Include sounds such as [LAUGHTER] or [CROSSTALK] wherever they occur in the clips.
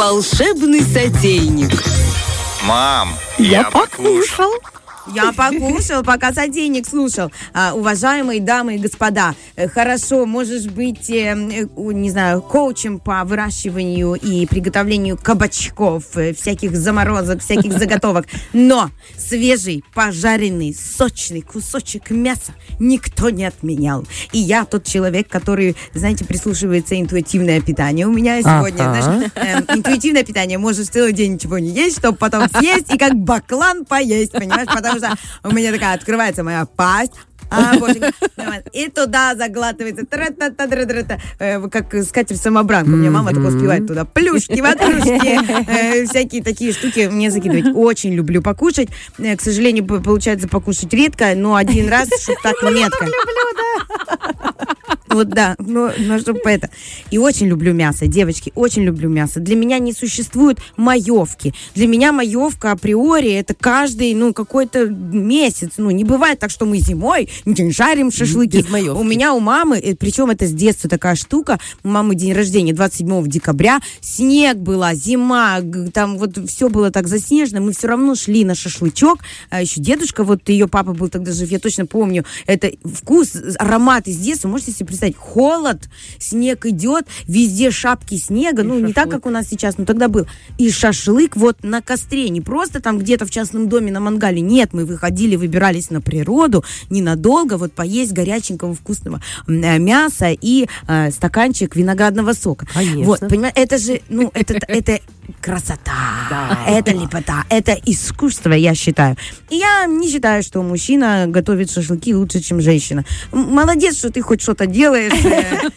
волшебный сотейник. Мам, я, покушал. Я покушал, пока сотейник слушал. А, уважаемые дамы и господа, э, хорошо, можешь быть, э, э, не знаю, коучем по выращиванию и приготовлению кабачков, э, всяких заморозок, всяких заготовок, но свежий, пожаренный, сочный кусочек мяса никто не отменял. И я тот человек, который, знаете, прислушивается интуитивное питание. У меня сегодня, Ага. знаешь, эм, интуитивное питание. Можешь целый день ничего не есть, чтобы потом съесть и как баклан поесть, понимаешь? Потому что у меня такая открывается моя пасть, а. И туда заглатывается. Э, Как скатерть самобранку. У меня мама только успевает туда плюшки, ватрушки, э, всякие такие штуки мне закидывать. Очень люблю покушать. Э, К сожалению, получается покушать редко, но один раз, чтобы так метко. Вот да, но, но чтобы это. И очень люблю мясо, девочки, очень люблю мясо. Для меня не существует маевки. Для меня маевка априори это каждый, ну, какой-то месяц. Ну, не бывает так, что мы зимой жарим шашлыки. У меня у мамы, э, причем это с детства такая штука, у мамы день рождения 27 декабря, снег была, зима, там вот все было так заснежено, мы все равно шли на шашлычок, а еще дедушка, вот ее папа был тогда жив, я точно помню, это вкус, аромат из детства, можете себе представить, холод, снег идет, везде шапки снега, ну не так, как у нас сейчас, но тогда был, и шашлык вот на костре, не просто там где-то в частном доме на мангале, нет, мы выходили, выбирались на природу, ненадолго, вот поесть горяченького вкусного э, мяса и э, стаканчик виноградного сока. Конечно. Вот, понимаешь, это же, ну, это, это красота, Да. это лепота, это искусство, я считаю. И я не считаю, что мужчина готовит шашлыки лучше, чем женщина. Молодец, что ты хоть что-то делаешь э,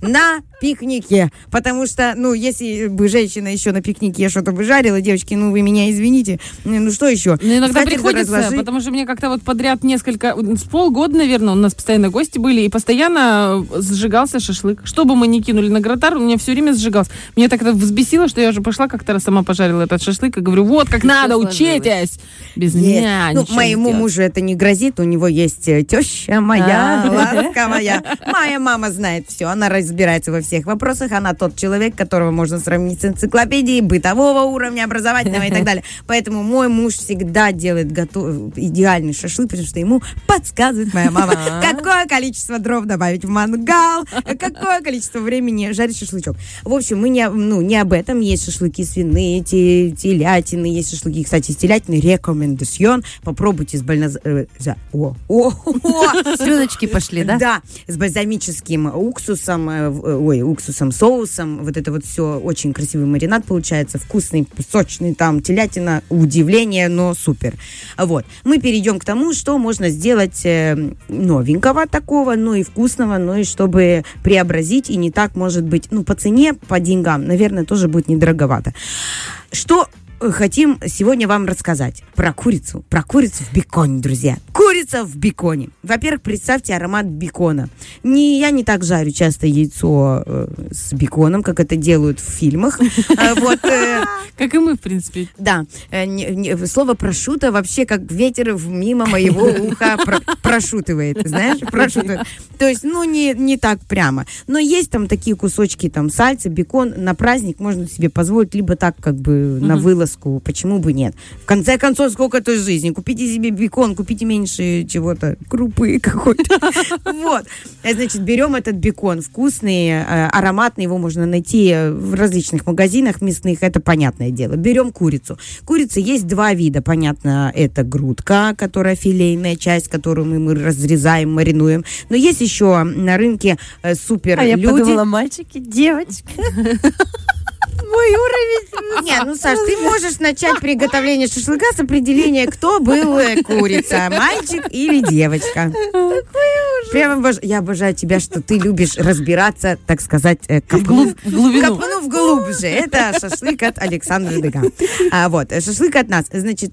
[LAUGHS] на пикнике, потому что, ну, если бы женщина еще на пикнике что-то бы жарила, девочки, ну, вы меня извините, ну, что еще? Ну, иногда Скатерть приходится, разложи. потому что мне как-то вот подряд несколько, с полгода, наверное, у нас постоянно гости были, и постоянно сжигался шашлык. Что бы мы ни кинули на гратар, у меня все время сжигался. Меня так это взбесило, что я уже пошла как-то раз сама пожарила этот шашлык и говорю, вот как надо, учитесь. Без Нет. меня Ну, моему мужу это не грозит, у него есть э, теща моя, А. ласка моя. Моя мама знает все, она разбирается во всех вопросах, она тот человек, которого можно сравнить с энциклопедией бытового уровня, образовательного и так далее. [LAUGHS] Поэтому мой муж всегда делает готов... идеальный шашлык, потому что ему подсказывает моя мама, А. какое количество дров добавить в мангал, какое количество времени жарить шашлычок. В общем, мы не, ну, не об этом. Есть шашлыки свиные, те- телятины, есть шашлыки, кстати, из телятины рекомендацион. Попробуйте с больно... э, О, о, о, Слюночки пошли, да? да, с бальзамическим уксусом, э, э, ой, уксусом, соусом. Вот это вот все очень красивый маринад получается, вкусный, сочный, там телятина, удивление, но супер. Вот. Мы перейдем к тому, что можно сделать э, новенького такого, ну и вкусного, ну и чтобы преобразить, и не так может быть, ну по цене, по деньгам, наверное, тоже будет недороговато. Что хотим сегодня вам рассказать про курицу. Про курицу в беконе, друзья. Курица в беконе. Во-первых, представьте аромат бекона. Не, я не так жарю часто яйцо э, с беконом, как это делают в фильмах. [LAUGHS] А Вот, э, Как и мы, в принципе. да, э, слово прошута вообще как ветер мимо моего уха про- прошутывает, знаешь, прошутывает. То есть, ну, не, не так прямо. Но есть там такие кусочки, там, сальца, бекон. На праздник можно себе позволить, либо так, как бы, на вылазку. Почему бы нет? В конце концов, сколько то жизни. Купите себе бекон, купите меньше чего-то, крупы [LAUGHS] какой-то. Вот. Э, Значит, берем этот бекон вкусный, э, ароматный, его можно найти в различных магазинах мясных, это понятное дело. Берем курицу. Курицы есть два вида, понятно, это грудка, которая филейная часть, которую мы, мы разрезаем, маринуем. Но есть еще на рынке э, супер А я люди. подумала, мальчики, девочки. Мой уровень. Нет, ну, Саш, ты можешь начать приготовление шашлыка с определения, кто был э, курица, мальчик или девочка. Прямо обож- я обожаю тебя, что ты любишь разбираться, так сказать, э, копнув, в глубину. копнув глубже. Это шашлык от Александра Дега. А, вот, э, шашлык от нас. Значит,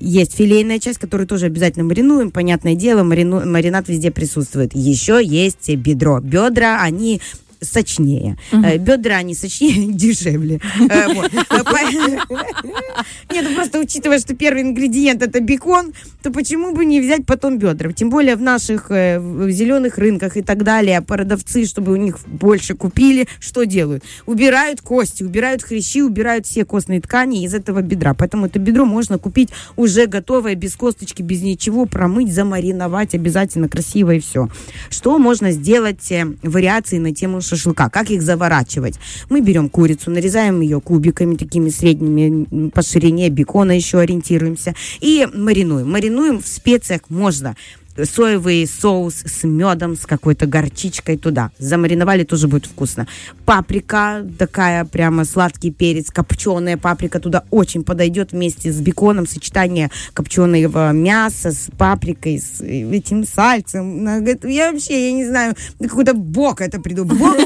есть филейная часть, которую тоже обязательно маринуем. Понятное дело, марину- маринад везде присутствует. Еще есть бедро. Бедра, они сочнее. Э, Бедра, они сочнее, [LAUGHS] дешевле. Э. [LAUGHS] Э, [LAUGHS] Нет, ну просто учитывая, что первый ингредиент это бекон, то почему бы не взять потом бедра? Тем более в наших зеленых рынках и так далее, продавцы, чтобы у них больше купили, что делают? Убирают кости, убирают хрящи, убирают все костные ткани из этого бедра. Поэтому это бедро можно купить уже готовое, без косточки, без ничего, промыть, замариновать обязательно красиво и все. Что можно сделать вариации на тему шашлыка? Как их заворачивать? Мы берем курицу, нарезаем ее кубиками такими средними по ширине, бекона еще ориентируемся и маринуем. Маринуем в специях можно соевый соус с медом, с какой-то горчичкой туда. Замариновали, тоже будет вкусно. Паприка, такая прямо сладкий перец, копченая паприка туда очень подойдет вместе с беконом. Сочетание копченого мяса с паприкой, с этим сальцем. Я вообще, я не знаю, какой-то бог это придумал. Бог,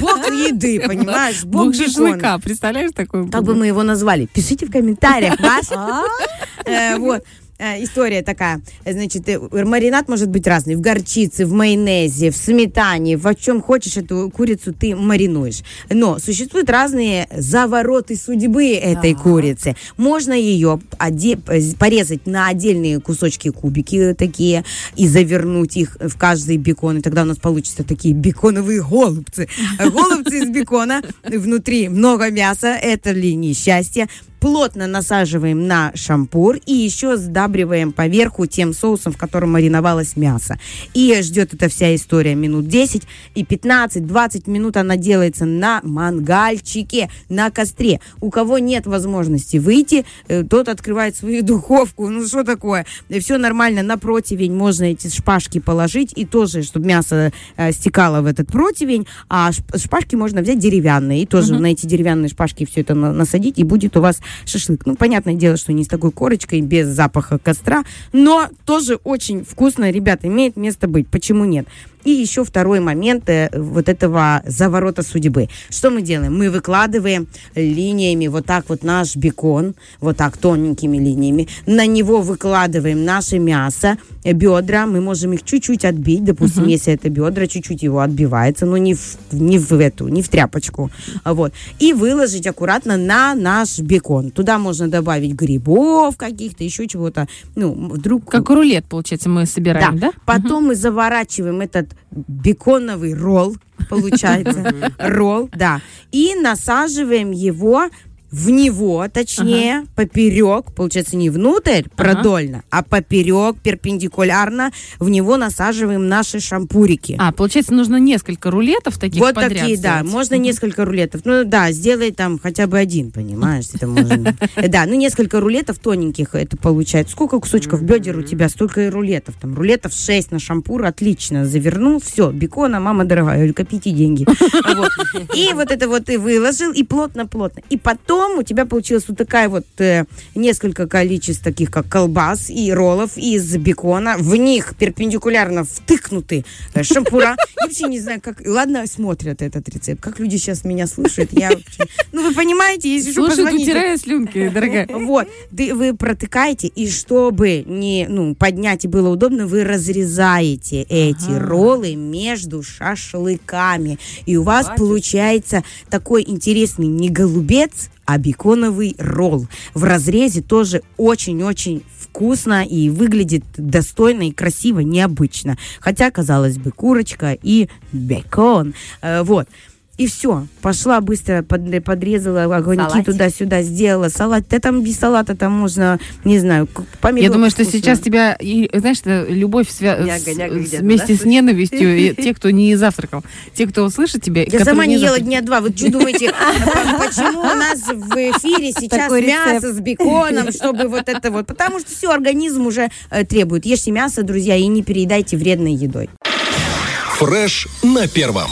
бог еды, понимаешь? Бог, Бог шашлыка, представляешь такой? Как бы мы его назвали? Пишите в комментариях, [LAUGHS] ваш. Э, Вот. Э, История такая, значит, э, маринад может быть разный, в горчице, в майонезе, в сметане, в чем хочешь эту курицу ты маринуешь. Но существуют разные завороты судьбы этой курицы. Можно ее оде- порезать на отдельные кусочки кубики такие и завернуть их в каждый бекон, и тогда у нас получится такие беконовые голубцы. [LAUGHS] Голубцы из бекона, внутри много мяса, это ли несчастье плотно насаживаем на шампур и еще сдабриваем поверху тем соусом, в котором мариновалось мясо. И ждет эта вся история минут 10 и 15-20 минут она делается на мангальчике, на костре. У кого нет возможности выйти, э, тот открывает свою [LAUGHS] духовку. Ну что такое? Все нормально, на противень можно эти шпажки положить и тоже, чтобы мясо э, стекало в этот противень, а шп- шпажки можно взять деревянные и тоже на эти деревянные шпажки все это на- насадить, и будет у вас шашлык. Ну, понятное дело, что не с такой корочкой, без запаха костра, но тоже очень вкусно, ребята, имеет место быть. Почему нет? И еще второй момент э, вот этого заворота судьбы. Что мы делаем? Мы выкладываем линиями вот так вот наш бекон, вот так тоненькими линиями. На него выкладываем наше мясо, э, бедра. Мы можем их чуть-чуть отбить. Допустим, если это бедра, чуть-чуть его отбивается, но не в, не в эту, не в тряпочку. Вот. И выложить аккуратно на наш бекон. Туда можно добавить грибов каких-то, еще чего-то. Ну, вдруг... Как рулет, получается, мы собираем, да? Потом мы заворачиваем этот беконовый ролл, получается, ролл, да, и насаживаем его в него, точнее, поперек, получается, не внутрь продольно, а поперек, перпендикулярно, в него насаживаем наши шампурики. А, получается, нужно несколько рулетов таких вот подряд такие, да, сделать. можно несколько рулетов. Ну да, сделай там хотя бы один, понимаешь, это можно. [LAUGHS] Э, Да, ну несколько рулетов тоненьких это получается. Сколько кусочков бедер у тебя, столько и рулетов. Там рулетов 6 на шампур, отлично, завернул, все, бекона, мама дорогая, говорю, копите деньги. [LAUGHS] И вот это вот ты выложил, и плотно-плотно. И потом у тебя получилась вот такая вот э, несколько количеств таких, как колбас и роллов из бекона. В них перпендикулярно втыкнуты э, шампура. Я вообще не знаю, как... Ладно, смотрят этот рецепт. Как люди сейчас меня слушают, я вообще... Ну, вы понимаете, если что, позвоните. утирая слюнки, дорогая. Вот, вы протыкаете, и чтобы не, ну, поднять и было удобно, вы разрезаете эти роллы между шашлыками. И у вас получается такой интересный не голубец, а беконовый ролл. В разрезе тоже очень-очень вкусно и выглядит достойно и красиво, необычно. Хотя, казалось бы, курочка и бекон. Э, вот. И все, пошла быстро, под- подрезала огоньки туда-сюда, сделала салат. Да там без салата там можно, не знаю, к- помидор. Я думаю, что вкусно. сейчас тебя, и, знаешь, любовь свя- Няга, няга с- вместе да, с ненавистью, и те, кто не завтракал, те, кто услышит тебя. Я сама не ела завтракали. дня два. Вы что думаете, по- [LAUGHS] почему у нас в эфире сейчас мясо с беконом, чтобы вот это вот? Потому что все, организм уже э, требует. Ешьте мясо, друзья, и не переедайте вредной едой. Фреш на первом.